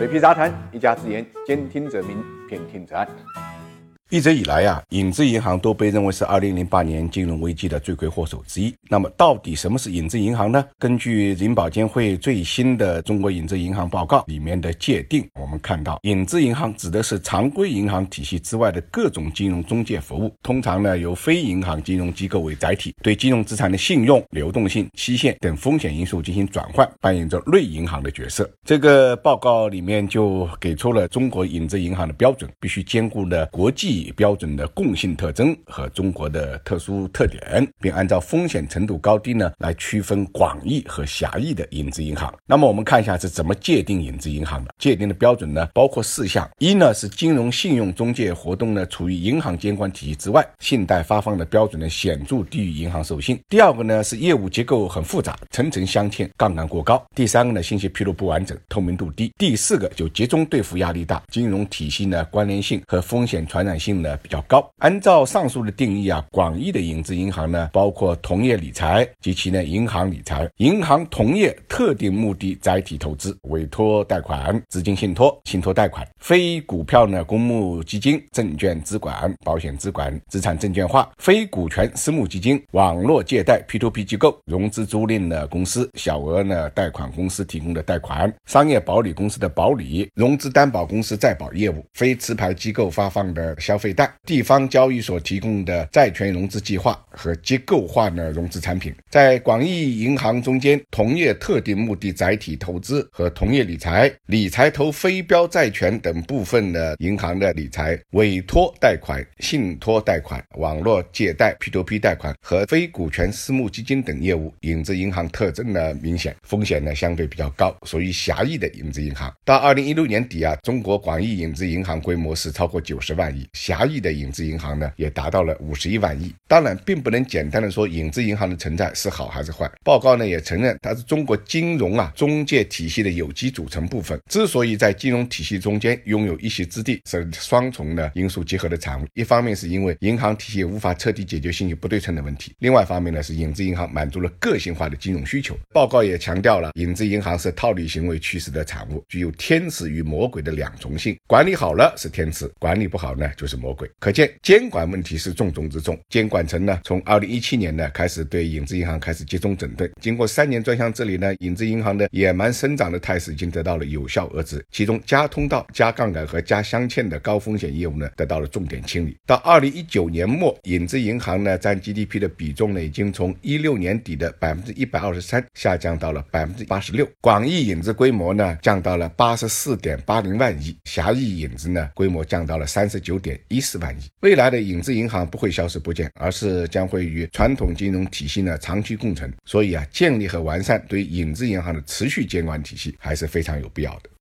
水皮杂谈，一家之言，兼听则明，偏听则暗。一直以来啊，影子银行都被认为是2008年金融危机的罪魁祸首之一。那么，到底什么是影子银行呢？根据银保监会最新的《中国影子银行报告》里面的界定，我们看到，影子银行指的是常规银行体系之外的各种金融中介服务，通常呢由非银行金融机构为载体，对金融资产的信用、流动性、期限等风险因素进行转换，扮演着类银行的角色。这个报告里面就给出了中国影子银行的标准，必须兼顾的国际。标准的共性特征和中国的特殊特点，并按照风险程度高低呢来区分广义和狭义的影子银行。那么我们看一下是怎么界定影子银行的？界定的标准呢包括四项：一呢是金融信用中介活动呢处于银行监管体系之外，信贷发放的标准呢显著低于银行授信；第二个呢是业务结构很复杂，层层镶嵌，杠杆过高；第三个呢信息披露不完整，透明度低；第四个就集中兑付压力大，金融体系呢关联性和风险传染性。呢比较高。按照上述的定义啊，广义的影子银行呢，包括同业理财及其呢银行理财、银行同业特定目的载体投资、委托贷款、资金信托、信托贷款、非股票呢公募基金、证券资管、保险资管、资产证券化、非股权私募基金、网络借贷 P2P 机构、融资租赁的公司、小额呢贷款公司提供的贷款、商业保理公司的保理、融资担保公司在保业务、非持牌机构发放的消费。贷地方交易所提供的债权融资计划和结构化的融资产品，在广义银行中间，同业特定目的载体投资和同业理财、理财投非标债权等部分的银行的理财、委托贷款、信托贷款、网络借贷 P2P 贷款和非股权私募基金等业务，影子银行特征呢明显，风险呢相对比较高，属于狭义的影子银行。到二零一六年底啊，中国广义影子银行规模是超过九十万亿。狭义的影子银行呢，也达到了五十一万亿。当然，并不能简单的说影子银行的存在是好还是坏。报告呢也承认，它是中国金融啊中介体系的有机组成部分。之所以在金融体系中间拥有一席之地，是双重的因素结合的产物。一方面是因为银行体系无法彻底解决信息不对称的问题，另外一方面呢是影子银行满足了个性化的金融需求。报告也强调了，影子银行是套利行为趋势的产物，具有天使与魔鬼的两重性。管理好了是天使，管理不好呢就是是。魔鬼，可见监管问题是重中之重。监管层呢，从二零一七年呢开始对影子银行开始集中整顿。经过三年专项治理呢，影子银行的野蛮生长的态势已经得到了有效遏制。其中加通道、加杠杆和加镶嵌的高风险业务呢，得到了重点清理。到二零一九年末，影子银行呢占 GDP 的比重呢，已经从一六年底的百分之一百二十三下降到了百分之八十六。广义影子规模呢降到了八十四点八零万亿，狭义影子呢规模降到了三十九点。一四万亿，未来的影子银行不会消失不见，而是将会与传统金融体系呢长期共存。所以啊，建立和完善对影子银行的持续监管体系还是非常有必要的。